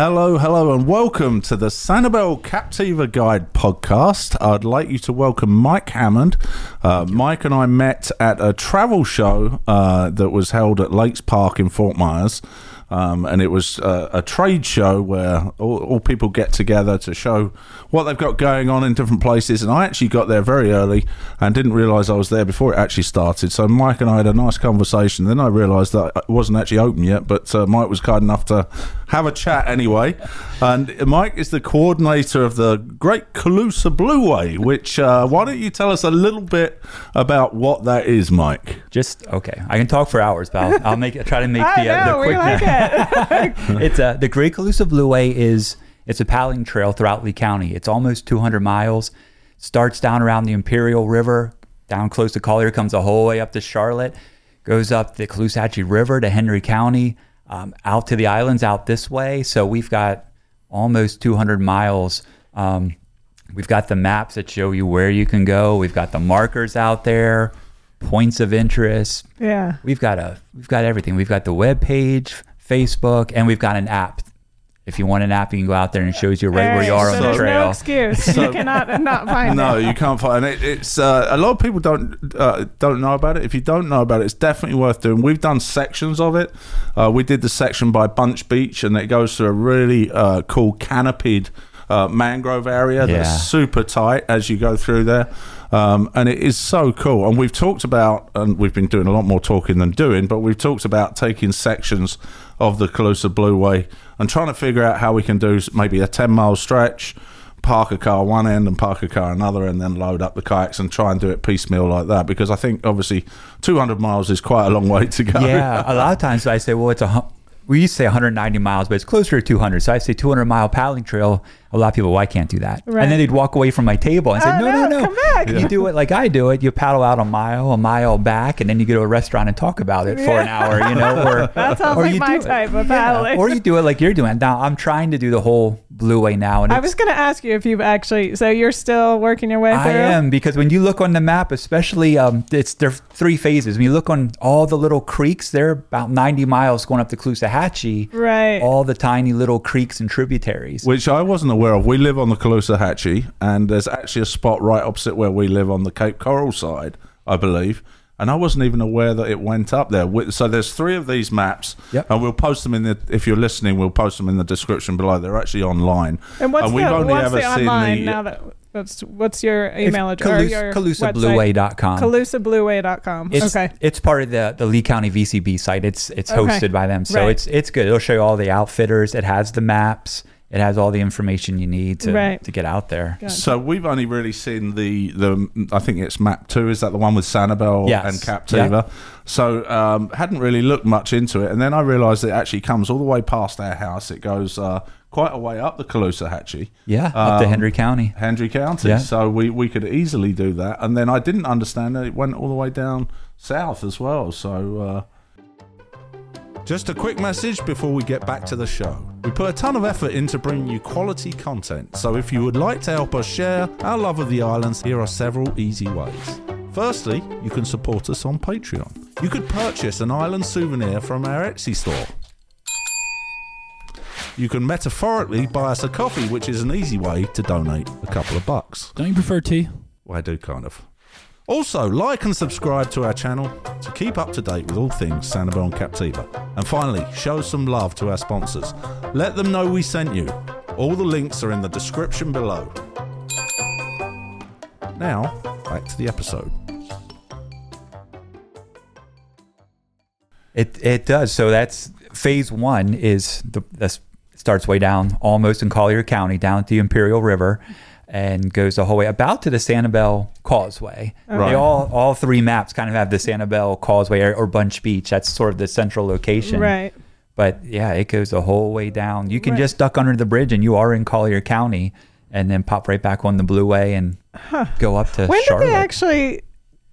Hello, hello, and welcome to the Sanibel Captiva Guide podcast. I'd like you to welcome Mike Hammond. Uh, Mike and I met at a travel show uh, that was held at Lakes Park in Fort Myers. Um, and it was uh, a trade show where all, all people get together to show what they've got going on in different places. And I actually got there very early and didn't realise I was there before it actually started. So Mike and I had a nice conversation. Then I realised that it wasn't actually open yet, but uh, Mike was kind enough to have a chat anyway. And Mike is the coordinator of the Great Calusa Blueway, which uh, why don't you tell us a little bit about what that is, Mike? Just okay. I can talk for hours, but I'll, I'll make try to make I the, uh, the quick. like it. it's uh, the Great Calusa Blueway is it's a paddling trail throughout Lee County. It's almost 200 miles. Starts down around the Imperial River, down close to Collier, comes the whole way up to Charlotte, goes up the Caloosahatchee River to Hendry County, um, out to the islands out this way. So we've got almost 200 miles. Um, we've got the maps that show you where you can go. We've got the markers out there, points of interest. yeah. We've got a we've got everything. We've got the web page, Facebook, and we've got an app. If you want an app, you can go out there and it shows you right where you are so on the there's trail. no excuse. you cannot not find No, it. you can't find it. It's uh, a lot of people don't uh, don't know about it. If you don't know about it, it's definitely worth doing. We've done sections of it. Uh, we did the section by Bunch Beach, and it goes through a really uh, cool canopied uh, mangrove area Yeah. that's super tight as you go through there. Um, and it is so cool. And we've talked about, and we've been doing a lot more talking than doing, but we've talked about taking sections of the Calusa Blueway and trying to figure out how we can do maybe a 10 mile stretch, park a car one end and park a car another, and then load up the kayaks and try and do it piecemeal like that. Because I think obviously 200 miles is quite a long way to go. Yeah, a lot of times I say, well, it's a we used to say 190 miles, but it's closer to 200. So I say 200 mile paddling trail. A lot of people, well, I can't do that. Right. And then they'd walk away from my table and say, Oh, no, no, no, no, come back. You do it like I do it. You paddle out a mile, a mile back, and then you go to a restaurant and talk about it for an hour. You know, or That sounds or like you my do it- type of yeah, or you do it like you're doing. Now I'm trying to do the whole blue way now, and I was going to ask you if you've actually. So you're still working your way through. I am because when you look on the map, especially um, it's there are three phases. When you look on all the little creeks, they're about 90 miles going up to Caloosahatchee. Right. All the tiny little creeks and tributaries. Which I wasn't aware of. We live on the Caloosahatchee, and there's actually a spot right opposite where we live on the Cape Coral side, I believe. And I wasn't even aware that it went up there. So there's three of these maps, Yep. and we'll post them in the. If you're listening, we'll post them in the description below. They're actually online. And what's we've the, only what's ever the seen online the- now that what's what's your It's email address or Caloos- your CalusaBlueWay.com. CalusaBlueWay.com. It's, okay. it's part of the, the Lee County VCB site. It's it's Okay. hosted by them, so Right. it's it's good. It'll show you all the outfitters. It has the maps. It has all the information you need to Right. to get out there. Gotcha. So we've only really seen the the I think it's map two. Is that the one with Sanibel Yes. and Captiva? Yeah. So um, hadn't really looked much into it, and then I realised it actually comes all the way past our house. It goes uh, quite a way up the Caloosahatchee. Yeah, up to Um, Henry County. Hendry County. Yeah. So we, we could easily do that. And then I didn't understand that it went all the way down south as well. So. Uh, just a quick message before we get back to the show. We put a ton of effort into bringing you quality content, so if you would like to help us share our love of the islands, here are several easy ways. Firstly, you can support us on Patreon. You could purchase an island souvenir from our Etsy store. You can metaphorically buy us a coffee, which is an easy way to donate a couple of bucks. Don't you prefer tea? Well, I do kind of. Also, like and subscribe to our channel to keep up to date with all things Sanibel and Captiva. And finally, show some love to our sponsors. Let them know we sent you. All the links are in the description below. Now, back to the episode. It it does. So that's phase one is the that starts way down, almost in Collier County, down at the Imperial River, and goes the whole way about to the Sanibel Causeway. Right. They all all three maps kind of have the Sanibel Causeway or, or Bunch Beach. That's sort of the central location. Right. But yeah, it goes the whole way down. You can Right. just duck under the bridge and you are in Collier County, and then pop right back on the Blueway and go up to When Charlotte. did they actually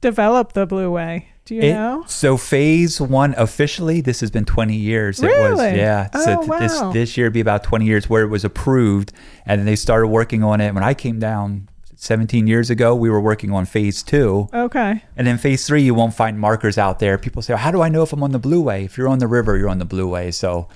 develop the Blueway? Do you It- know? So phase one officially, this has been 20 years. It was Really? yeah. so Oh, this wow. this year would be about 20 years where it was approved, and then they started working on it. When I came down 17 years ago, we were working on phase two, Okay. and then phase three, you won't find markers out there. People say, "How do I know if I'm on the Blueway?" If you're on the river, you're on the Blueway. So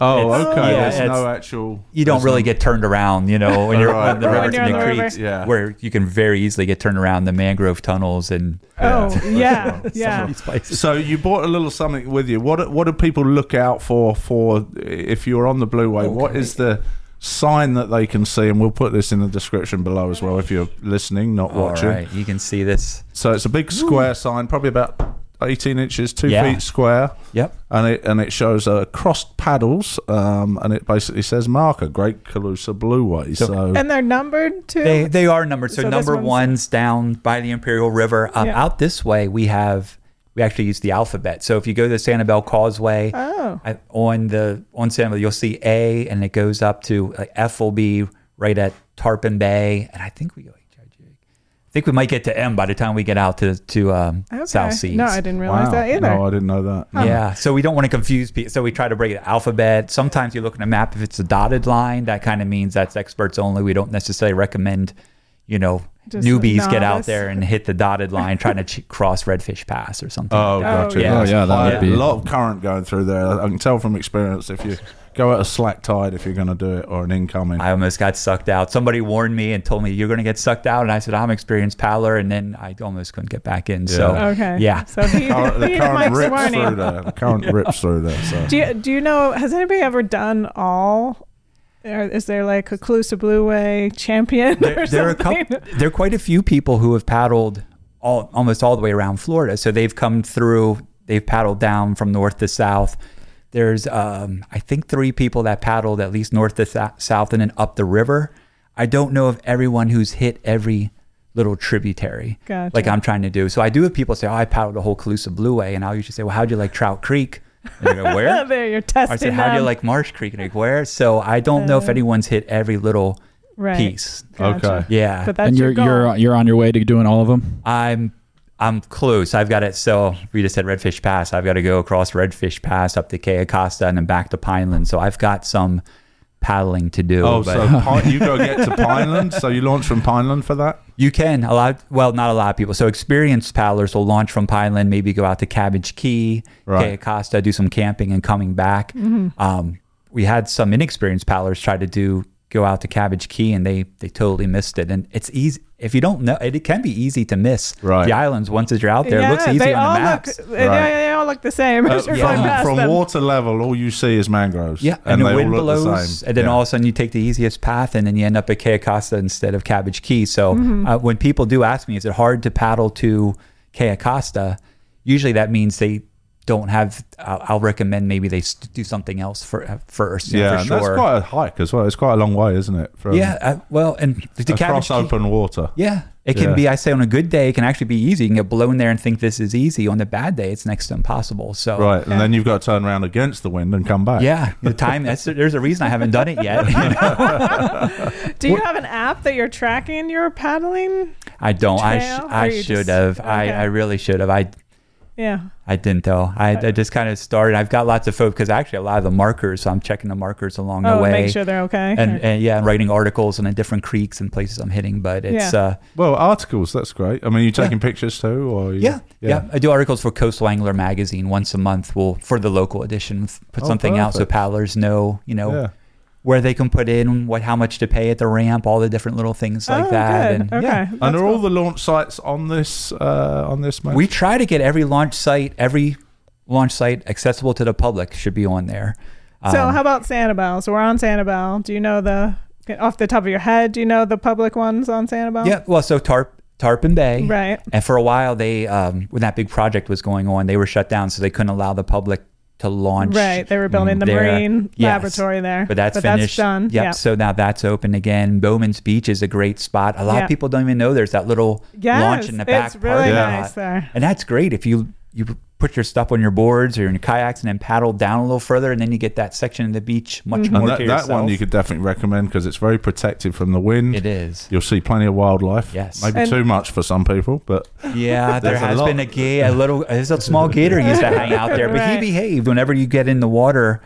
Oh, It's- okay. yeah, There's no actual. you don't really no- get turned around, you know, when you're Right, on the right. rivers and the on river. creeks, Yeah. where you can very easily get turned around the mangrove tunnels and Oh, for yeah, yeah. So you bought a little something with you. What what do people look out for for if you're on the Blueway? What Okay. is the sign that they can see? And we'll put this in the description below as well if you're listening, not All watching. right, you can see this. So it's a big square sign, probably about 18 inches, two Yeah. feet square, Yep. and it and it shows uh, crossed paddles, um, and it basically says marker Great Calusa Blueway. So, So- And they're numbered too. They they are numbered. So, So number one's- one's down by the Imperial River. Um, Yeah. Out this way, we have we actually use the alphabet. So if you go to the Sanibel Causeway oh, I, on the on Sanibel, you'll see A, and it goes up to like, F will be right at Tarpon Bay, and I think we go. I think we might get to M by the time we get out to to um, okay. South Seas. No, I didn't realize wow. that either. No, I didn't know that. No. Yeah, so we don't want to confuse people. So we try to break it alphabet. Sometimes you look at a map if it's a dotted line, that kind of means that's experts only. We don't necessarily recommend, you know, Just newbies get out there and hit the dotted line trying to ch- cross Redfish Pass or something. Oh, gotcha. Oh, yeah. Oh, yeah, that would be- a lot of current going through there. I can tell from experience if you go at a slack tide if you're going to do it or an incoming. I almost got sucked out. Somebody warned me and told me you're going to get sucked out, and I said I'm experienced paddler, and then I almost couldn't get back in. So Yeah. Okay. yeah, So he, Current- the current rips warning. through there. The current rips through there. So. Do you, do you know, has anybody ever done all? Is there like a Calusa Blueway champion there, or there are a couple, there are quite a few people who have paddled all almost all the way around Florida. So they've come through. They've paddled down from north to south. There's um, I think three people that paddled at least north to th- south and then up the river. I don't know of everyone who's hit every little tributary Gotcha. like I'm trying to do. So I do have people say, "Oh, I paddled the whole Calusa Blueway," and I'll usually say, "Well, how'd you like Trout Creek?" And they go, "Where?" there, you're I said, "How do you like Marsh Creek?" And they go, "Where?" So I don't know if Uh, anyone's hit every little right. piece. Gotcha. Okay. Yeah, But that's and you're your goal. you're you're on your way to doing all of them. I'm I'm close. I've got it. So we just said Redfish Pass. I've got to go across Redfish Pass up to Cayo and then back to Pineland. So I've got some paddling to do. Oh, but so Pine, you go get to Pineland. So you launch from Pineland for that? you can a lot. Well, not a lot of people. So experienced paddlers will launch from Pineland, maybe go out to Cabbage Key, Right. Cayo Costa, do some camping and coming back. Um, we had some inexperienced paddlers try to do go out to Cabbage Key and they they totally missed it. And it's easy if you don't know. It, it can be easy to miss Right. the islands once as you're out there. yeah, it looks easy they on the maps. Look, they, Right. they all look the same. Uh, as yeah. from from water level, all you see is mangroves. Yeah, and, the they wind all look blows, the same. and then Yeah. all of a sudden you take the easiest path, and then you end up at Cayo Costa instead of Cabbage Key. So Mm-hmm. uh, when people do ask me, is it hard to paddle to Cayo Costa? Usually that means they don't have. I'll, I'll recommend maybe they s- do something else for, uh, first. you know, yeah, for and sure. that's quite a hike as well. It's quite a long way, isn't it? From yeah, uh, well, and the Cabbage across Key. open water. Yeah, it can Yeah. be. I say on a good day, it can actually be easy. You can get blown there and think this is easy. On the bad day, it's next to impossible. So Right, and then you've got to turn around against the wind and come back. Yeah, the time. That's, there's a reason I haven't done it yet. you know? Do you have an app that you're tracking your paddling? I don't. I sh- I should just- have. I. I really should have. I Yeah. I didn't though. I, I just kind of started. I've got lots of photos because actually a lot of the markers. So I'm checking the markers along the way. Oh, make sure they're okay. and, and yeah, and writing articles on the different creeks and places I'm hitting. But it's Yeah. uh Well, articles, that's great. I mean, you're taking pictures too, or you, yeah, yeah I do articles for Coastal Angler magazine once a month. We'll for the local edition put Oh, something out so paddlers know you know Yeah. Where they can put in what how much to pay at the ramp, all the different little things like oh, that. Good. And okay. yeah, That's And are all the launch sites on this uh, on this map? We try to get every launch site, every launch site accessible to the public should be on there. So Um, how about Sanibel? So we're on Sanibel. Do you know the off the top of your head? Do you know the public ones on Sanibel? yeah, well, so Tarp Tarpon Bay, Right. and for a while they, um, when that big project was going on, they were shut down, so they couldn't allow the public to launch. Right. They were building mm, the there. marine Yes. laboratory there. But that's but finished. That's done. Yep. Yeah. So now that's open again. Bowman's Beach is a great spot. A lot Yeah. of people don't even know there's that little Yes, launch in the back it's really Yeah. nice there. And that's great if you you put your stuff on your boards or in your kayaks and then paddle down a little further, and then you get that section of the beach much Mm-hmm. more and that, to that one you could definitely recommend because it's very protected from the wind. it is. You'll see plenty of wildlife. Yes. Maybe And- too much for some people, but Yeah, there There's a has been a gay, a little, there's a small gator used to hang out there, but he behaved whenever you get in the water.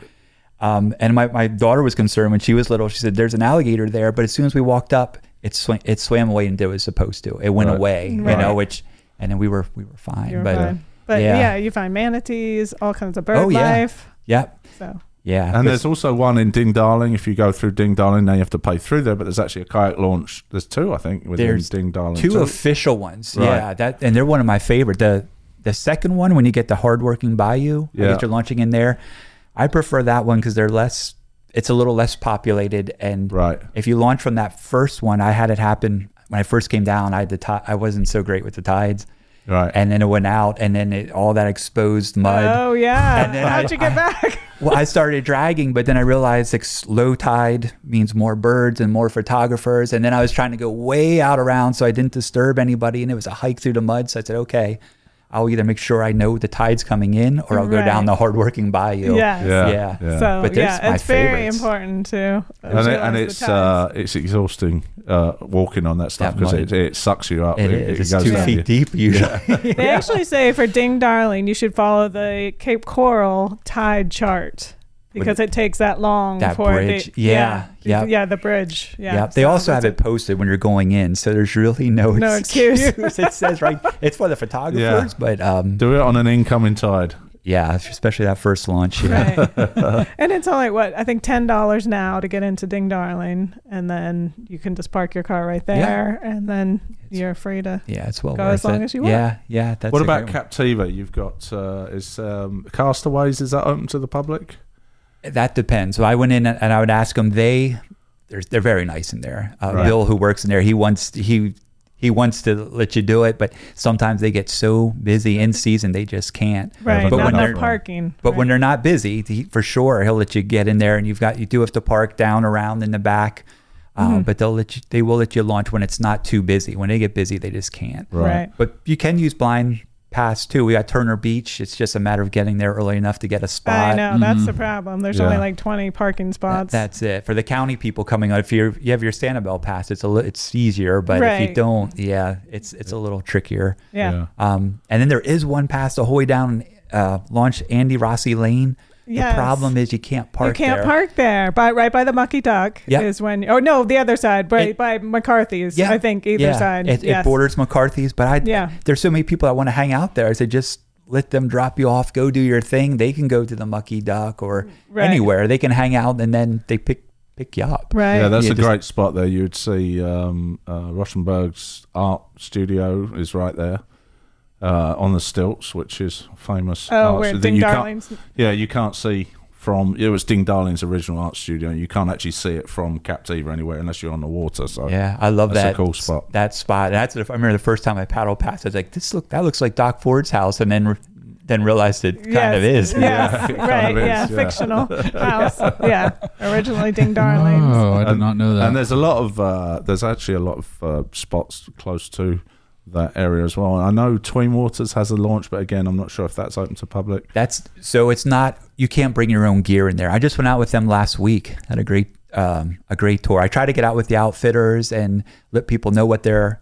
Um, and my, my daughter was concerned when she was little. She said, "There's an alligator there," but as soon as we walked up, it sw- it swam away and did what it was supposed to. It went Right. away, you know, which and then we were we were fine. You're but fine. But yeah. yeah. you find manatees, all kinds of bird Oh, yeah. life. yeah, So Yeah, And there's also one in Ding Darling. If you go through Ding Darling, now you have to pay through there. But there's actually a kayak launch. There's two, I think, within There's Ding Darling. two too. official ones. Right. Yeah, that and they're one of my favorite. The the second one when you get the hardworking bayou, I Yeah. guess you're launching in there. I prefer that one because they're less. It's a little less populated, and Right. if you launch from that first one, I had it happen when I first came down. I had the ti- I wasn't so great with the tides, Right. and then it went out, and then it, all that exposed mud. Oh yeah. And then How'd I- you get I- back? well, I started dragging, but then I realized ex- low tide means more birds and more photographers. And then I was trying to go way out around so I didn't disturb anybody. And it was a hike through the mud. So I said, okay, I'll either make sure I know the tide's coming in or I'll go down the hardworking bayou. Yes. yeah. yeah. yeah. So But there's yeah, my it's very favorites. important too. and, it, and it's uh, it's exhausting uh, walking on that stuff because it, it sucks you up. It is. It's goes two feet you. deep usually. They actually say for Ding Darling, you should follow the Cape Coral tide chart because it takes that long That for bridge. the Yeah, yeah yep. yeah the bridge yeah. Yeah, they So also have it posted when you're going in, so there's really no, No excuse. it says right, it's for the photographers, but um, Do it on an incoming tide. yeah, especially that first launch. Yeah. Right. and it's only what I think ten dollars now to get into Ding Darling, and then you can just park your car right there, and then you're free to. Yeah, it's well Go worth as long it. as you want. Yeah, yeah. That's what about great one. Captiva? You've got uh, is um, Castaways. Is that open to the public? That depends. So I went in and I would ask them. They, they're they're very nice in there. Uh, Right. Bill, who works in there, he wants he he wants to let you do it, but sometimes they get so busy in season they just can't. Right, but not when they're- parking. But right. when they're not busy, he, for sure he'll let you get in there, and you've got you do have to park down around in the back. Uh, Mm-hmm. But they'll let you they will let you launch when it's not too busy. When they get busy, they just can't. right. But you can use blind pass too. We got Turner Beach. It's just a matter of getting there early enough to get a spot. I know that's the problem. There's Yeah. only like 20 parking That- spots. that's it for the county people coming out. If you're you have your Sanibel pass, it's a li- it's easier. But if you don't, yeah, it's it's a little trickier. yeah. Um, and then there is one pass the whole way down uh, launch Andy Rosse Lane. Yes. The problem is you can't park. There. You can't there. park there. By right by the Mucky Duck Yep. is when. Oh no, the other side. By It- by McCarthy's. Yeah, I think either yeah. side. It, yes. it borders McCarthy's, but I Yeah. there's so many people that want to hang out there. I said just let them drop you off, go do your thing. They can go to the Mucky Duck or Right. anywhere. They can hang out and then they pick pick you up. Right. Yeah, that's Yeah, a just- great spot there. You'd see um, uh, Rauschenberg's art studio is right there uh, on the stilts, which is famous. oh, art where Ding Darlings. Yeah, you can't see from. It was Ding Darling's original art studio. You can't actually see it from Captiva anywhere unless you're on the water. So Yeah, I love That's a that. cool spot. That spot. That's. I remember the first time I paddle past. I was like, "This look. That looks like Doc Ford's house," and then then realized it kind yes. of is. Yes, it kind right. of is, yeah, yeah. fictional house. Yeah, originally Ding Darlings. Oh, I did And- not know that. And there's a lot of uh, there's actually a lot of uh, spots close to that area as well. I know Tween Waters has a launch, but again, I'm not sure if that's open to public. That's so. It's not. You can't bring your own gear in there. I just went out with them last week. Had a great um, a great tour. I try to get out with the outfitters and let people know what their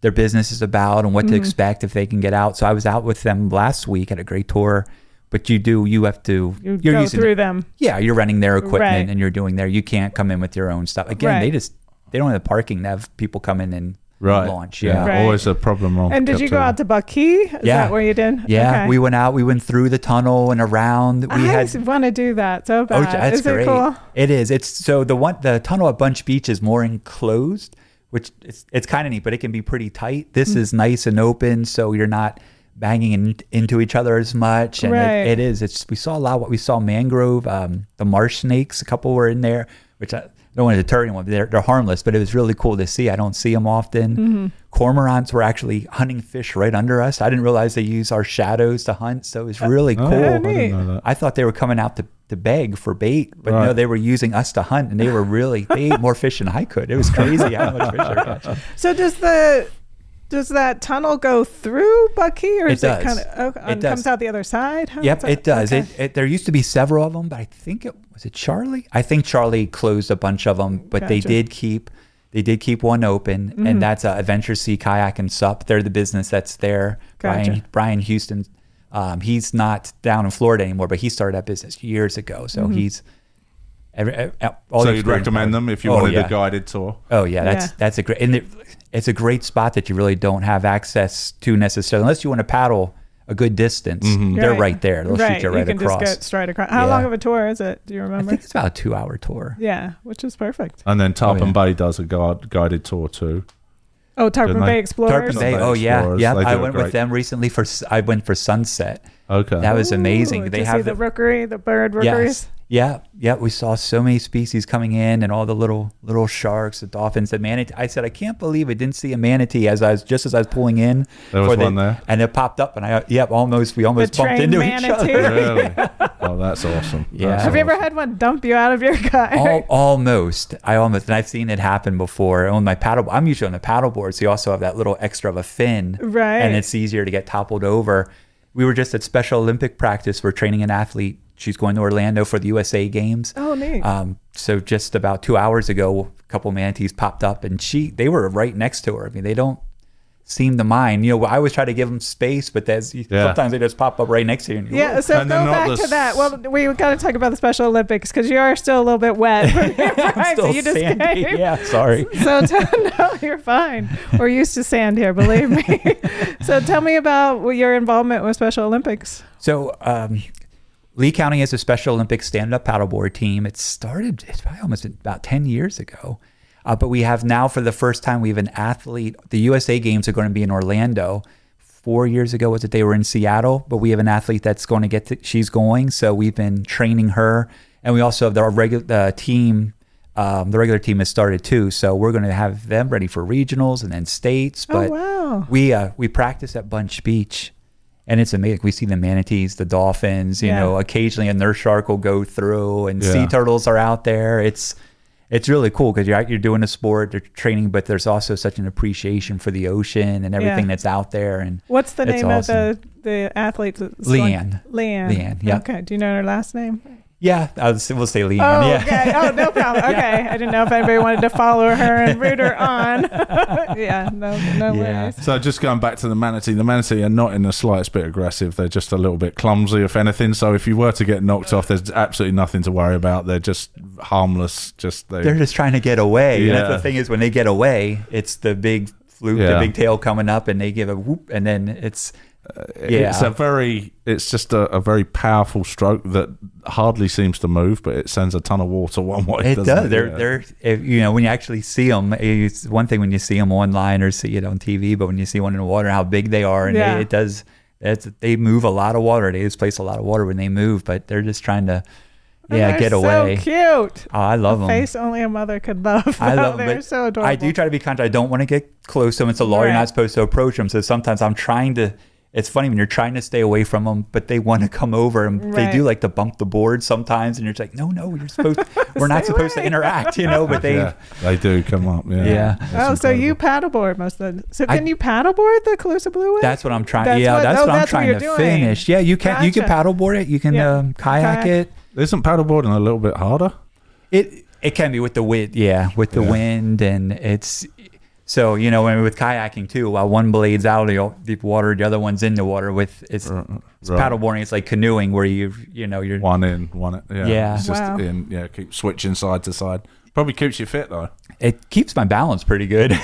their business is about and what Mm-hmm. to expect if they can get out. So I was out with them last week. Had a great tour. But you do. You have to. You you're go using through them. Yeah, you're renting their equipment Right. and you're doing there. You can't come in with your own stuff. Again, they just they don't have the parking They have people come in and Right. launch. Yeah. Right. Always a problem on And did you go out to Buck Key? Is Yeah. that where you did? Yeah, Okay. we went out. We went through the tunnel and around. We I had want to do that so bad. Oh, that's Is great. it cool? It is. It's so the one the tunnel at Bunch Beach is more enclosed, which it's it's kind of neat, but it can be pretty tight. This Mm. is nice and open, so you're not banging in, into each other as much. And Right. it, it is. It's we saw a lot. What we saw mangrove, um, the marsh snakes. A couple were in there, which I don't want to deter anyone. They're they're harmless, but it was really cool to see. I don't see them often. Mm-hmm. Cormorants were actually hunting fish right under us. I didn't realize they use our shadows to hunt, so it was really Oh, cool. I didn't know that. I thought they were coming out to, to beg for bait, but no, they were using us to hunt, and they were really they ate more fish than I could. It was crazy how much fish they were. So does the does that tunnel go through Buck Key, or It is it kind of okay, It and comes out the other side? How Yep, it does. okay. It, it there used to be several of them, but I think it was it Charlie. I think Charlie closed a bunch of them, but they did keep they did keep one open, Mm-hmm. and that's uh, Adventure Sea Kayak and Sup. They're the business that's there. Brian Gotcha. Brian Houston, um, he's not down in Florida anymore, but he started that business years ago. So Mm-hmm. he's. Every, uh, all So you'd recommend them if you Oh, wanted yeah. a guided tour. Oh yeah, that's Yeah. that's a great and it, it's a great spot that you really don't have access to necessarily unless you want to paddle a good distance, Mm-hmm. they're Right. right, there. They'll right. shoot you right you can across. just get straight across. How Yeah. long of a tour is it? Do you remember? I remember? think it's about a two-hour tour. yeah, which is perfect. And then Tarpon Oh, yeah. Bay does a guide, guided tour too. Oh, Tarpon Bay they? Explorers. Tarpon Bay. Bay Oh yeah, Explorers, yeah. I went with them recently for. I went for Sunset. Okay. That was amazing. Ooh, did They you have see the, the- rookery, the bird rookeries. Yes. Yeah, yeah. We saw so many species coming in, and all the little little sharks, the dolphins, the manatee. I said, I can't believe I didn't see a manatee as I was just as I was pulling in. There was the- one there? and it popped up, and I yep, almost we almost bumped trained into manatee. each other. really? oh, that's awesome. Yeah. That's Have you ever had one dump you out of your car? Al- almost. I almost, and I've seen it happen before on my paddle. I'm usually on the paddleboard, so you also have that little extra of a fin, Right. And it's easier to get toppled over. We were just at Special Olympic practice. We're training an athlete. She's going to Orlando for the USA Games. oh, neat. Um, so just about two hours ago, a couple manatees popped up, and she they were right next to her. I mean, they don't seem to mind. You know, I always try to give them space, but there's sometimes they just pop up right next to you. And you're, yeah, "Whoa." so And go they're back to that. Well, we got to talk about the Special Olympics because you are still a little bit wet. I'm so still you just sandy. came. Yeah, sorry. So tell, no, you're fine. We're used to sand here, believe me. so tell me about your involvement with Special Olympics. So, um, Lee County has a Special Olympics stand-up paddleboard team. It started it's probably almost about ten years ago, uh, but we have now for the first time we have an athlete. The USA Games are going to be in Orlando. Four years ago was it they were in Seattle, but we have an athlete that's going to get to, she's going. So we've been training her, and we also have the regular the team. Um, the regular team has started too, so we're going to have them ready for regionals and then states. But oh, wow. we uh, we practice at Bunch Beach, and it's amazing. We see the manatees, the dolphins. You Yeah. know, occasionally a nurse shark will go through, and Yeah. sea turtles are out there. It's it's really cool because you're out, you're doing a sport, you're training, but there's also such an appreciation for the ocean and everything Yeah. that's out there. And What's the name awesome. of the, the athlete? Leanne. Leanne. Leanne, yeah. Okay. Do you know her last name? Yeah, I'll, s- we'll say Leanne. Oh, yeah. okay. Oh, no problem. Okay. I didn't know if anybody wanted to follow her and root her on. yeah, no, no Yeah. worries. So just going back to the manatee, the manatee are not in the slightest bit aggressive. They're just a little bit clumsy, if anything. So if you were to get knocked off, there's absolutely nothing to worry about. They're just harmless. Just they. They're just trying to get away. And that's Yeah. the thing is when they get away, it's the big fluke, Yeah. the big tail coming up, and they give a whoop, and then it's yeah. It's a very. It's just a, a very powerful stroke that hardly seems to move, but it sends a ton of water one way. It doesn't. It? They're Yeah. they're if, you know when you actually see them, it's one thing when you see them online or see it on TV, but when you see one in the water, how big they are, and Yeah. they, it does. It's they move a lot of water. They displace a lot of water when they move, but they're just trying to yeah They're get so away. cute. Oh, I love them. Face only a mother could love. I love them. They're so adorable. I do try to be conscious. I don't want to get close to them. It's a law. You're not supposed to approach them. So sometimes I'm trying to. It's funny when you're trying to stay away from them, but they want to come over and they do like to bump the board sometimes. And you're just like, no, no, you're supposed. we're not Stay supposed to interact, you know. But they. yeah, they do come up. Yeah. Yeah. It's Oh, so you paddleboard most of the. So I- can you paddleboard the Calusa Blueway? That's what I'm trying. That's yeah, what- that's oh, what I'm that's what trying you're to doing. finish. Yeah, you can you can paddleboard it. You can Yeah. um, kayak, Kayak. it. Isn't paddleboarding a little bit harder? It it can be with the wind. Yeah, with the Yeah. wind and it's. So you know, when with kayaking too, while one blade's out of the deep water, the other one's in the water. With it's, it's right. paddleboarding. It's like canoeing, where you you know you're One in, one in. Yeah. Yeah. It's just Wow. in, yeah, keep switching side to side. Probably keeps you fit though. it keeps my balance pretty good.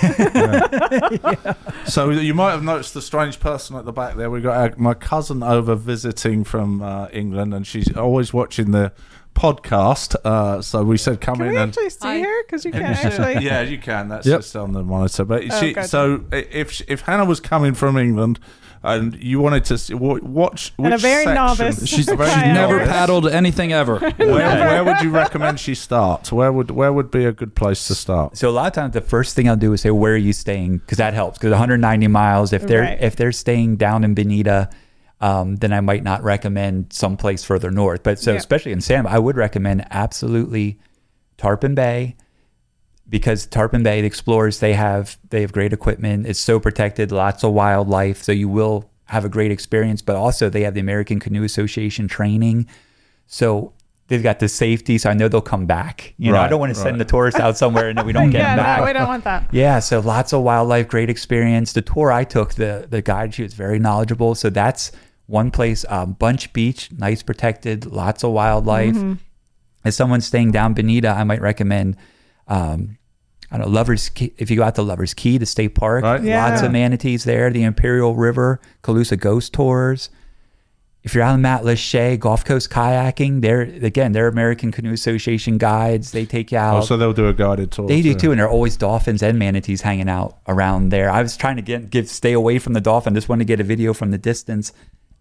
So you might have noticed the strange person at the back there. We got our, my cousin over visiting from uh, England, and she's always watching the podcast. Uh, so we said, "Come Can in we and." actually see Hi. her? Because you can't actually. yeah, you can. That's Yep. just on the monitor. But Oh, she, gotcha. so i- if if Hannah was coming from England and you wanted to see, wa- watch, which And a very section- novice She's, a very she's kayaker. never novice. paddled anything ever. Where, where would you recommend she start? Where would where would be a good place to start? so a lot of times, the first thing I'll do is say, "Where are you staying?" Because that helps. Because 190 miles. If they're Right. if they're staying down in Bonita. Um, then I might not recommend someplace further north. But so, Yeah. especially in San, I would recommend absolutely Tarpon Bay because Tarpon Bay, the explorers, they have they have great equipment. It's so protected, lots of wildlife, so you will have a great experience. But also, they have the American Canoe Association training, so they've got the safety. So I know they'll come back. You know, I don't want to send right. the tourists out somewhere and then we don't get yeah, them back. no, we don't want that. Yeah, so lots of wildlife, great experience. The tour I took, the the guide, she was very knowledgeable. So that's one place. Um, Bunch Beach, nice protected, lots of wildlife. Mm-hmm. If someone's staying down Bonita, I might recommend. Um, I don't know, Lovers Key, if you go out to Lovers Key, the state park, Right. Yeah. lots of manatees there. The Imperial River, Calusa Ghost Tours. If you're out in Matlacha, Gulf Coast kayaking, they're again, they're American Canoe Association guides. They take you out. Oh, so they'll do a guided tour. They do too, and there are always dolphins and manatees hanging out around there. I was trying to get get stay away from the dolphin, just wanted to get a video from the distance,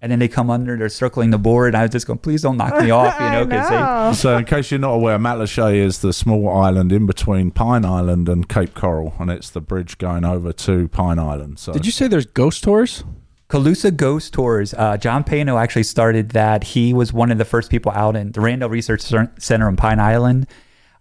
and then they come under, they're circling the board, and I was just going, please don't knock me off, you know, I because know. So, in case you're not aware, Matlacha is the small island in between Pine Island and Cape Coral, and it's the bridge going over to Pine Island. So, Did you say there's ghost tours? Calusa Ghost Tours. Uh, John Pano actually started that. He was one of the first people out in the Randall Research Center on Pine Island.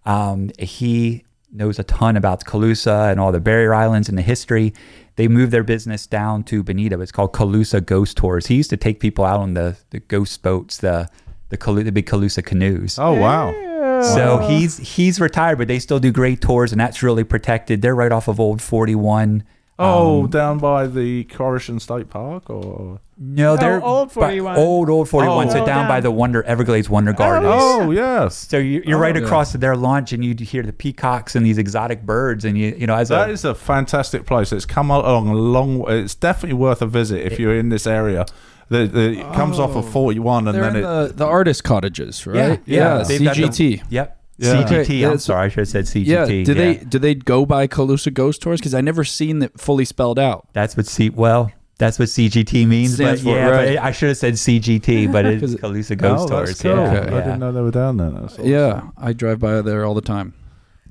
Um, he knows a ton about Calusa and all the barrier islands and the history. They moved their business down to Bonita. It's called Calusa Ghost Tours. He used to take people out on the, the ghost boats, the the, Calu- the big Calusa canoes. Oh wow! Ew. So he's he's retired, but they still do great tours, and that's really protected. They're right off of Old Forty One. Oh, um, down by the Koreshan State Park, or No, oh, they're old 41. Old old forty one. Oh. so Oh, down by the Wonder Everglades Wonder oh, Gardens. oh yes, So you, you're right Oh, yeah. across their launch, and you hear the peacocks and these exotic birds, and you you know as that a is a fantastic place. It's come along a long. It's definitely worth a visit if you're in this area. The, the, it comes off of 41, and then in it. the, the artist cottages, right? yeah, they've got the- CGT. yep. Yeah. CGT. Okay, I'm that's- sorry, I should have said CGT. Yeah. Do they do they go by Calusa Ghost Tours? Because I never seen it fully spelled out. That's what C. Well, that's what CGT means. But Stands for yeah, right. but I should have said CGT, but it's Calusa oh, Ghost that's Tours. cool. Yeah, Okay. I didn't know they were down there. Awesome. Yeah, I drive by there all the time.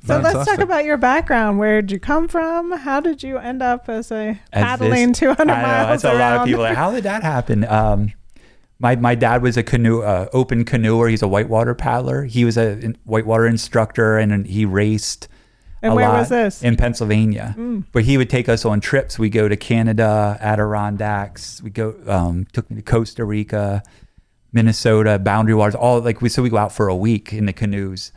So let's talk about your background. Where did you come from? How did you end up as a As paddling this- 200 I know, miles that's a lot of people. Like, How did that happen? Um, my my dad was a canoe uh, open canoeer. He's a whitewater paddler. He was a in- whitewater instructor, and he raced. And a where lot was this? In Pennsylvania. Mm. But he would take us on trips. We go to Canada, Adirondacks. We go um, took me to Costa Rica, Minnesota, Boundary Waters. All like we so we go out for a week in the canoes.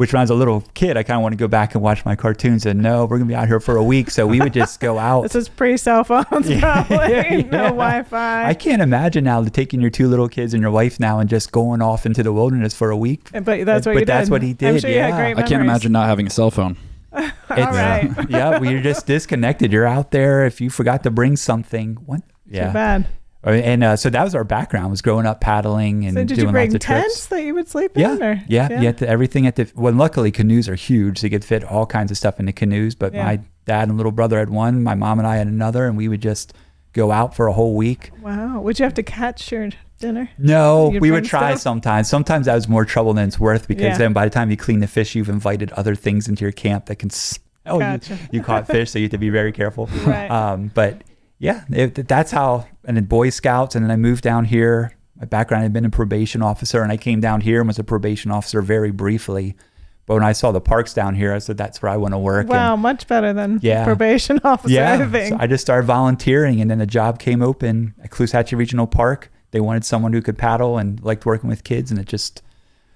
Which when I was a little kid, I kind of want to go back and watch my cartoons. And no, we're gonna be out here for a week, so we would just go out. This is pre cell phones, Yeah, probably. yeah. No Wi Fi. I can't imagine now taking your two little kids and your wife now and just going off into the wilderness for a week. But that's what But you did. that's what he did, sure yeah. great I can't imagine not having a cell phone. All It's- right. yeah, well, you're just disconnected. You're out there. If you forgot to bring something, what? Too Yeah, bad. And uh, so that was our background: was growing up paddling and So did doing you bring lots of tents trips. that you would sleep Yeah, in? Or? yeah, yeah. to everything at the well, luckily canoes are huge. They could fit all kinds of stuff in the canoes. But Yeah. my dad and little brother had one. My mom and I had another, and we would just go out for a whole week. Wow. Would you have to catch your dinner? No, You'd we would try stuff? sometimes. Sometimes that was more trouble than it's worth because Yeah. then by the time you clean the fish, you've invited other things into your camp that can smell you, you caught fish, so you have to be very careful. Right. Um, but yeah, it, that's how. And then Boy Scouts, and then I moved down here. My background had been a probation officer, and I came down here and was a probation officer very briefly. But when I saw the parks down here, I said that's where I want to work. and- Wow, much better than Yeah. probation officer. Yeah, I think. So I just started volunteering, and then a job came open at Caloosahatchee Regional Park. They wanted someone who could paddle and liked working with kids, and it just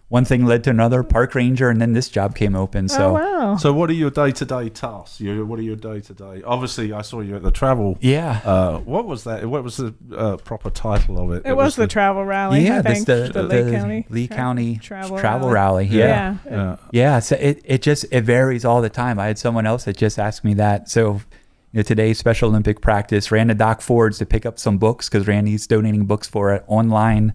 one thing led to another. Park ranger, and then this job came open. So oh wow. So, what are your day to day tasks? You, what are your day to day? Obviously, I saw you at the travel. yeah, Uh, what was that? What was the uh, proper title of it? it was the travel rally. yeah. I think the, the, the Lake County Lee tra- County travel, travel rally. rally. Yeah. Yeah. Yeah. Yeah, so it, it just it varies all the time. I had someone else that just asked me that. So, you know, today Special Olympic practice ran to Doc Ford's to pick up some books because Randy's donating books for it online.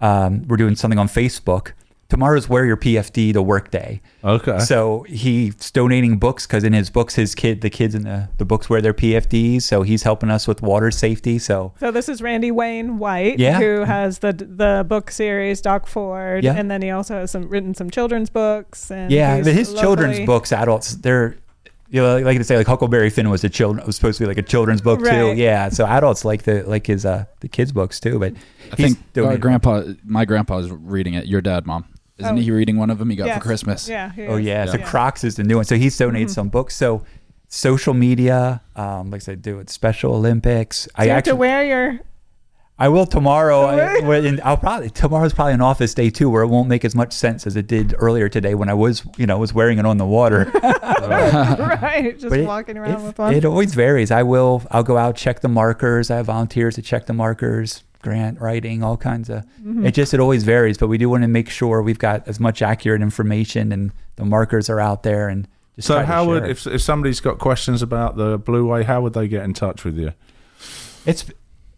Um, we're doing something on Facebook. Tomorrow's wear your PFD to work day. Okay. So he's donating books because in his books, his kid, the kids in the, the books wear their PFDs. So he's helping us with water safety. So So this is Randy Wayne White, Yeah. who has the the book series Doc Ford, Yeah. and then he also has some written some children's books. And yeah, he's but his children's books, adults, they're you know, like to say, like Huckleberry Finn was a children was supposed to be like a children's book too. Yeah, so adults like the like his uh the kids books too. But I think our donating- grandpa, my grandpa's reading it. Your dad, mom, isn't Oh. he reading one of them? He got Yes. for Christmas. Yeah. Oh is. yeah, so Yeah. Crocs is the new one. So he's donated Mhm. some books. So social media, um, like I said, do it Special Olympics. So I you have to wear your I will tomorrow. I, Right. when- I'll probably tomorrow's probably an office day too, where it won't make as much sense as it did earlier today when I was, you know, was wearing it on the water. right, just But it- walking around it, with one. it always varies. I will. I'll go out check the markers. I have volunteers to check the markers, grant writing, all kinds of. Mhm. It just it always varies, but we do want to make sure we've got as much accurate information and the markers are out there and just So how would if if somebody's got questions about the Blueway, how would they get in touch with you? It's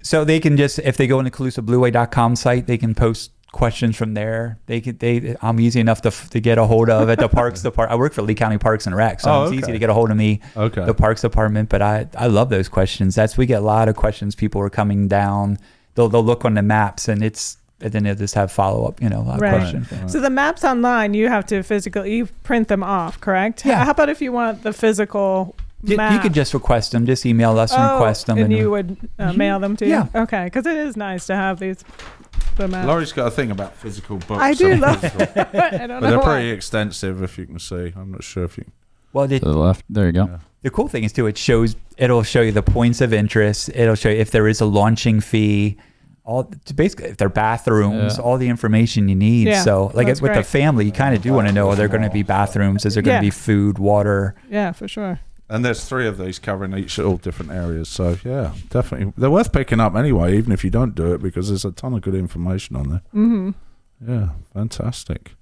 so they can just if they go on the CalusaBlueWay.com site, they can post questions from there. They could they I'm easy enough to to get a hold of at the Parks Department. I work for Lee County Parks and Rec, so Oh, it's okay. easy to get a hold of me. Okay. The Parks Department, but I I love those questions. That's we get a lot of questions. People are coming down. They'll they'll look on the maps and it's and then they'll just have follow up. You know, Right. questions. So the maps online, you have to physically you print them off, correct? Yeah. How about if you want the physical You, you could just request them. Just email us and oh, request them. and you would uh, Mhm. mail them to Yeah. you. Okay, because it is nice to have these. The maps. Laurie's got a thing about physical books. I do love physical- I don't But they're why. pretty extensive, if you can see. I'm not sure if you. well, the, To the left. There you go. Yeah. The cool thing is too, it shows it'll show you the points of interest. It'll show you if there is a launching fee, all to basically if they're bathrooms, Yeah. all the information you need. Yeah, so like that's with the family, you kind of do want to know are there going to be bathrooms? Is there going Yeah. to be food, water? Yeah, for sure. And there's three of these covering each all different areas. So yeah, definitely they're worth picking up anyway, even if you don't do it, because there's a ton of good information on there. Mm-hmm. Yeah, fantastic.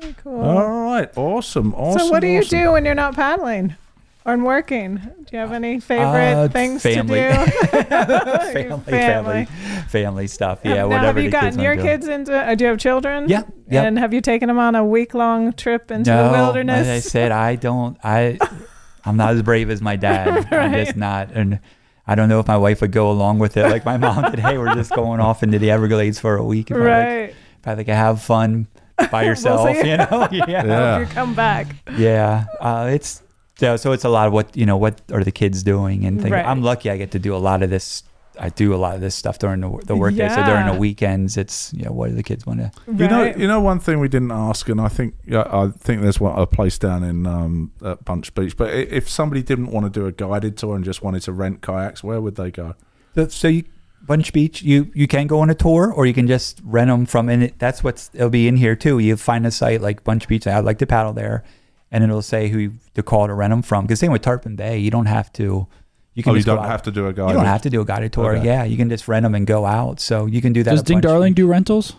Very cool. All right, awesome, awesome. so, what do you awesome. do when you're not paddling or working? Do you have any favorite Uh, things family. to do? family, family, family stuff. Yeah, now, whatever. have you gotten kids your kids into? Uh, do you have children? Yeah, yeah. And have you taken them on a week long trip into no, the wilderness? As I said, I don't. I I'm not as brave as my dad. I'm just not. And I don't know if my wife would go along with it. Like my mom did. Hey, we're just going off into the Everglades for a week. If I, like, right. if I like have fun by yourself, see. you know. Yeah. Yeah. You come back. Yeah. Uh, it's so, so it's a lot of what you know. What are the kids doing and things. Right. I'm lucky. I get to do a lot of this. I do a lot of this stuff during the the workday. So during the weekends, it's you know what do the kids want to You know, you know one thing we didn't ask, and I think yeah, I think there's one a place down in um, at Bunch Beach. But if somebody didn't want to do a guided tour and just wanted to rent kayaks, where would they go? So, so you Bunch Beach, you you can go on a tour, or you can just rent them from. And it, that's what's it'll be in here too. You find a site like Bunch Beach. I'd like to paddle there, and it'll say who to call to rent them from. Because same with Tarpon Bay, you don't have to. You Oh, you don't have to do a guided. You don't have to do a guided tour. Okay. Yeah, you can just rent them and go out. So you can do that. Does at Ding Bunch Darling do rentals?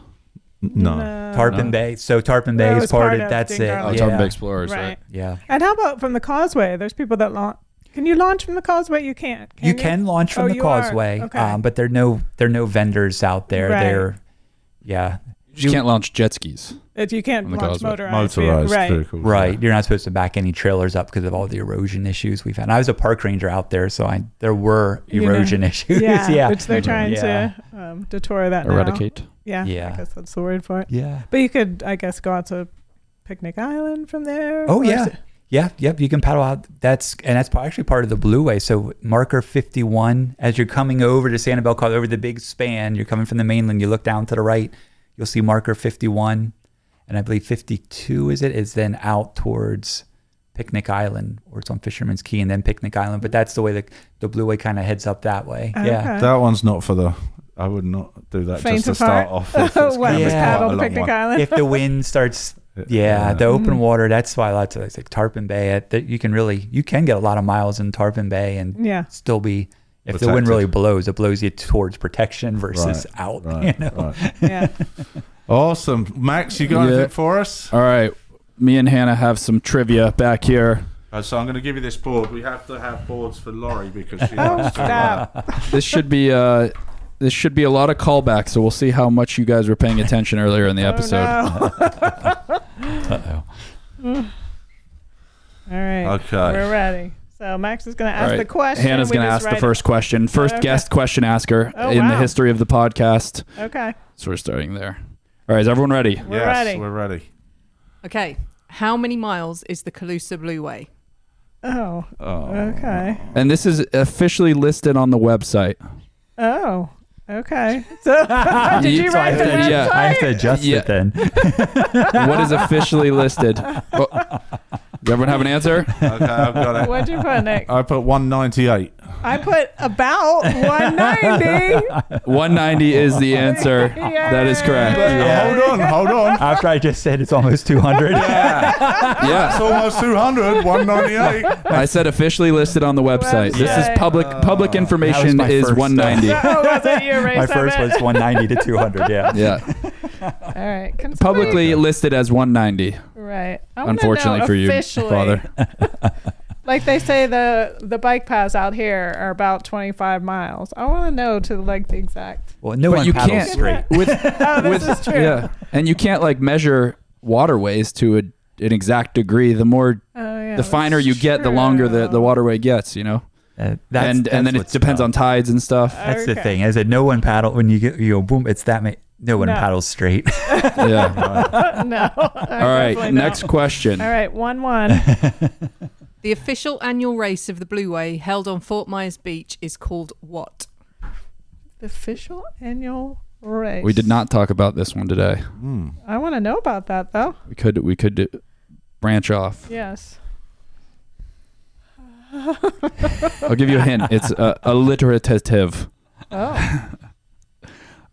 No. Tarpon No. Bay? So Tarpon Bay That is was part, part of of that's Ding it. Darling. Oh, yeah. Tarpon Bay Explorers, Right. right? Yeah. And how about from the causeway? There's people that launch. Can you launch from the causeway? You can't. Can you can launch from Oh, the causeway, Okay. um, but there are no there are no vendors out there. Right. They're yeah, You just can't launch jet skis. If you can't On launch causeway. motorized. Motorized Right. vehicles. Right. You're not supposed to back any trailers up because of all the erosion issues we've had. And I was a park ranger out there, so I there were You know, erosion issues. Yeah, yeah. which they're trying Yeah. to um, detour that now. Eradicate. Yeah, Yeah. I guess that's the word for it. Yeah. But you could, I guess, go out to Picnic Island from there. Oh yeah. is it- Yeah, yep. You can paddle out. That's and that's actually part of the Blueway. So marker fifty one, as you're coming over to Sanibel Call over the big span, you're coming from the mainland. You look down to the right, you'll see marker fifty one, and I believe fifty two is it is then out towards Picnic Island, or it's on Fisherman's Key, and then Picnic Island. But that's the way the the Blueway kind of heads up that way. Yeah. That one's not for the. I would not do that Faint just to of start off. with. It's Oh, well, gonna be just quite paddle a to long Picnic one. Island. if the wind starts yeah, the mm-hmm. open water that's why lots of it's like tarpon bay it, that you can really you can get a lot of miles in tarpon bay and Yeah. still be if the wind really blows it blows you towards protection versus Right, out Right, you know right. Yeah. Awesome, Max. You got Yeah. anything for us? All right. Me and Hannah have some trivia back here. Uh, so I'm going to give you this board. We have to have boards for Laurie because she Oh, likes to. Uh. This should be uh this should be a lot of callbacks, so we'll see how much you guys were paying attention earlier in the episode. Oh, Uh-oh. no. All right. Okay. We're ready. So Max is going to ask right. the question. Hannah's We going to ask the write it- first question. First Okay. guest question asker Oh, in the history of the podcast. Okay. So we're starting there. All right, is everyone ready? We're yes, ready. we're ready. Okay. How many miles is the Calusa Blueway? Oh. Oh. Okay. And this is officially listed on the website. Oh. Okay. So did you So I write the have to- yeah. I have to adjust Yeah. it then what is officially listed? Oh, does everyone have an answer? Okay, I've got it. What'd you put, Nick? I put 198. I put about 190. 190 is the answer. That is correct. Yeah. Hold on, hold on. after I just said it's almost 200 Yeah. It's almost 200. 198. I said officially listed on the website. This is Website. public public information my is first, uh, 190. oh, was it you erased my that first bit? was 190 to 200 yeah Yeah. All right. Can somebody- Publicly listed as 190. Right. Right. I wanna Unfortunately know for you, officially, father. Like they say, the the bike paths out here are about 25 miles. I want to know to like the exact. Well, no But one you paddles can't- straight. With Oh, this with is true. yeah, and you can't like measure waterways to a, an exact degree. The more Oh, yeah, the finer you that's get, the longer the, the true. waterway gets. You know, Uh, that's, and and then it depends tough. on tides and stuff. That's the Okay. thing. I said no one paddle when you get you go boom. It's that ma- no one No. paddles straight. yeah. no. All right. Next question. All right. One one. The official annual race of the Blueway held on Fort Myers Beach is called what? the official annual race. We did not talk about this one today. I want to know about that though. We could we could uh, branch off. Yes. I'll give you a hint. It's uh, alliterative. Oh.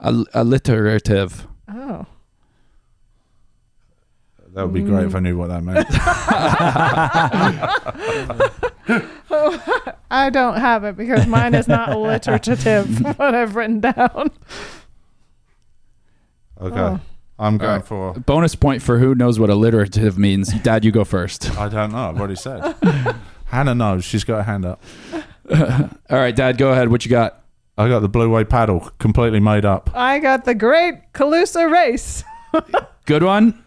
Mm. Alliterative. Oh. That would be great if I knew what that meant. I don't have it because mine is not alliterative. what I've written down. Okay. Oh. I'm going Alright. for. Bonus point for who knows what alliterative means. Dad, you go first. I don't know. I've already said. Hannah knows. She's got a hand up. All right, Dad, go ahead. What you got? I got the Blueway paddle completely made up. I got the Great Calusa Race. Good one.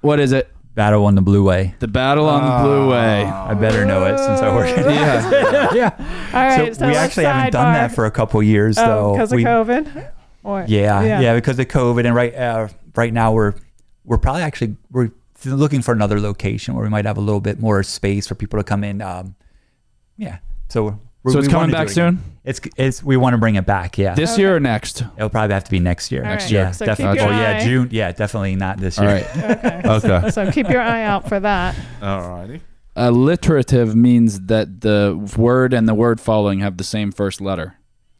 What is it? Battle on the Blueway. The battle on the Blueway. I better know it since I work. Yeah. yeah. All right. so, we let's actually haven't done that for a couple years Oh, though. because of We- COVID. Or, Yeah, Yeah. yeah, because of COVID, and right uh, right now we're we're probably actually we're looking for another location where we might have a little bit more space for people to come in. Um, yeah, so we're, So it's coming back it soon? It's it's we want to bring it back. Yeah, This year or next? it'll probably have to be next year. All next right, year, so keep definitely. your Oh yeah, June. Yeah, definitely not this year. right. Okay. Okay. so keep your eye out for that. Alrighty. Alliterative means that the word and the word following have the same first letter.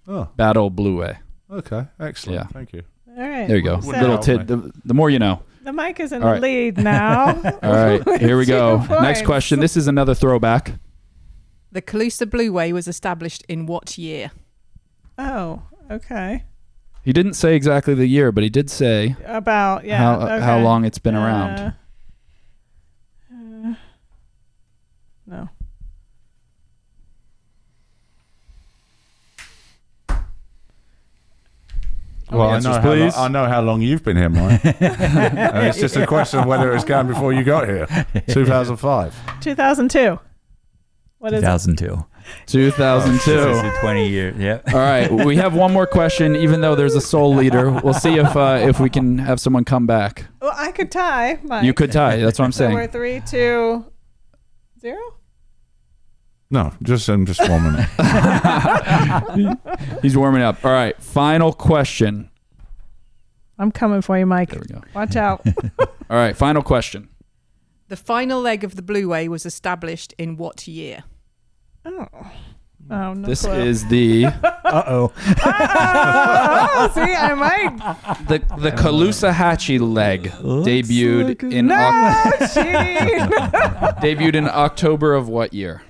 Oh, Battle Blueway. okay. Excellent. Yeah. Thank you. All right. There you go. Wouldn't Little help tid. The, the more you know. The mic is in All the right. lead now. All right. Here we go. Next question. This is another throwback. The Calusa Blueway was established in what year? Oh, okay. He didn't say exactly the year, but he did say About yeah. how okay. how long it's been around. Uh, uh, no. Well, I Answers, know, how long. I know how long you've been here, Mike. and it's just a question of whether it was going before you got here. 2005. 2002. What is it? 2002. 2002. This is 20 years. Yeah. All right, we have one more question. Even though there's a sole leader, we'll see if uh, if we can have someone come back. Well, I could tie. Mike. You could tie. That's what I'm So we're saying. three, two, zero. No, just I'm just warming up. He's warming up. All right, final question. I'm coming for you, Mike. There we go. Watch out. All right, final question. The final leg of the Blueway was established in what year? oh. Oh, no This clue. is the Uh oh. oh, see, I might. the the Caloosahatchee leg debuted in No, Oc- cheating. debuted in October of what year?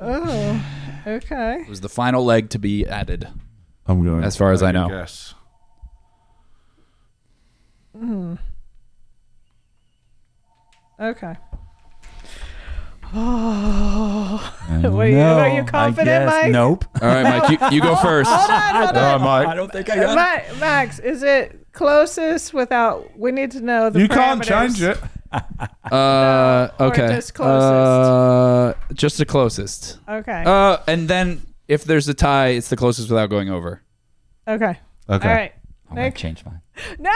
oh, okay. It was the final leg to be added. I'm going. As far as I know. a know. Guess. Okay. Oh, Were you- are you confident, Mike? Nope. All right, Mike, you, you go first. hold on, hold on. right, Mike. don't think I got Ma- Max, is it closest without? We need to know the. You can't change it. Uh, or okay. just closest. Uh, just the closest. Okay. Uh, and then if there's a tie, it's the closest without going over. okay. Okay. All right. I might Nick? change mine. No.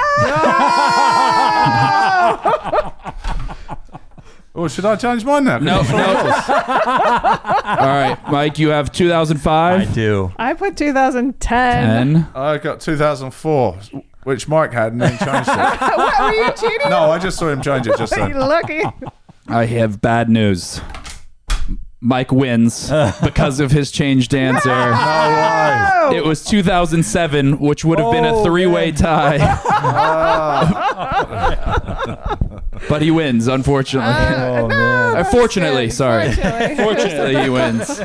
Oh, should I change mine now? No, no. All right, Mike, you have 2005, I do. I put 2010. 10. I got 2004, which Mike had, and then changed it. what were you cheating? No, I just saw him change it just you then. lucky. I have bad news. Mike wins because of his changed answer. No way. It was 2007, which would have been a Oh, three-way tie. Ah. But he wins, unfortunately. Oh man. Unfortunately, good. sorry. Fortunately. Fortunately, he wins.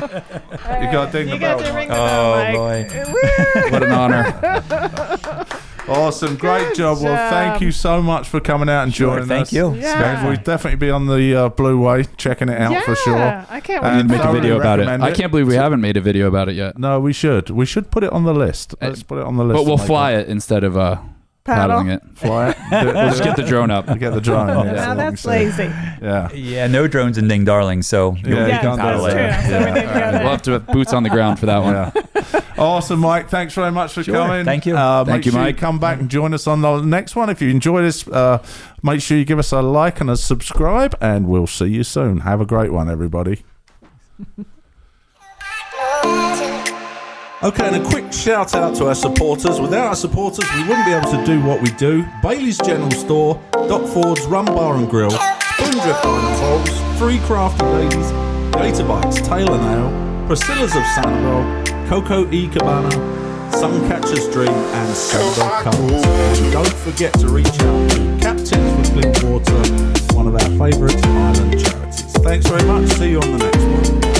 You got to ding You the got bell. to ring the bell, Oh Mike. boy. What an honor. Awesome, great Good job. Well, thank you so much for coming out and joining Thank us. Thank you. Yeah. We'll definitely be on the uh, Blueway, checking it out yeah, for sure. I can't wait. And to Make a video about it. recommend I can't believe we haven't made a video about it yet. No, we should. We should put it on the list. Let's put it on the list. But we'll fly it instead of uh, Paddle. Paddling it. Fly it. We'll just get the drone up. get the drone. Yeah, Now that's we can see. lazy. Yeah. Yeah, no drones in Ding Darling, so Yeah, you you Yeah, can't that's do true. that. So we need to go We'll have to have boots on the ground for that one. Yeah. awesome, Mike. Thanks very much for Sure. coming. Thank you. Uh, Thank make you, sure Mike. You come back and join us on the next one. If you enjoy this, uh, make sure you give us a like and a subscribe, and we'll see you soon. Have a great one, everybody. Okay, and a quick shout out to our supporters. Without our supporters, we wouldn't be able to do what we do. Bailey's General Store, Doc Ford's Rum Bar and Grill, Spoondrift Iron Bowls, Three Crafty Ladies, Gator Bites, Taylor Nail, Priscilla's of Sanibel, Coco E Cabana, Suncatcher's Dream, and Covers. And don't forget to reach out to Captains for Clean Water, one of our favourite island charities. Thanks very much. See you on the next one.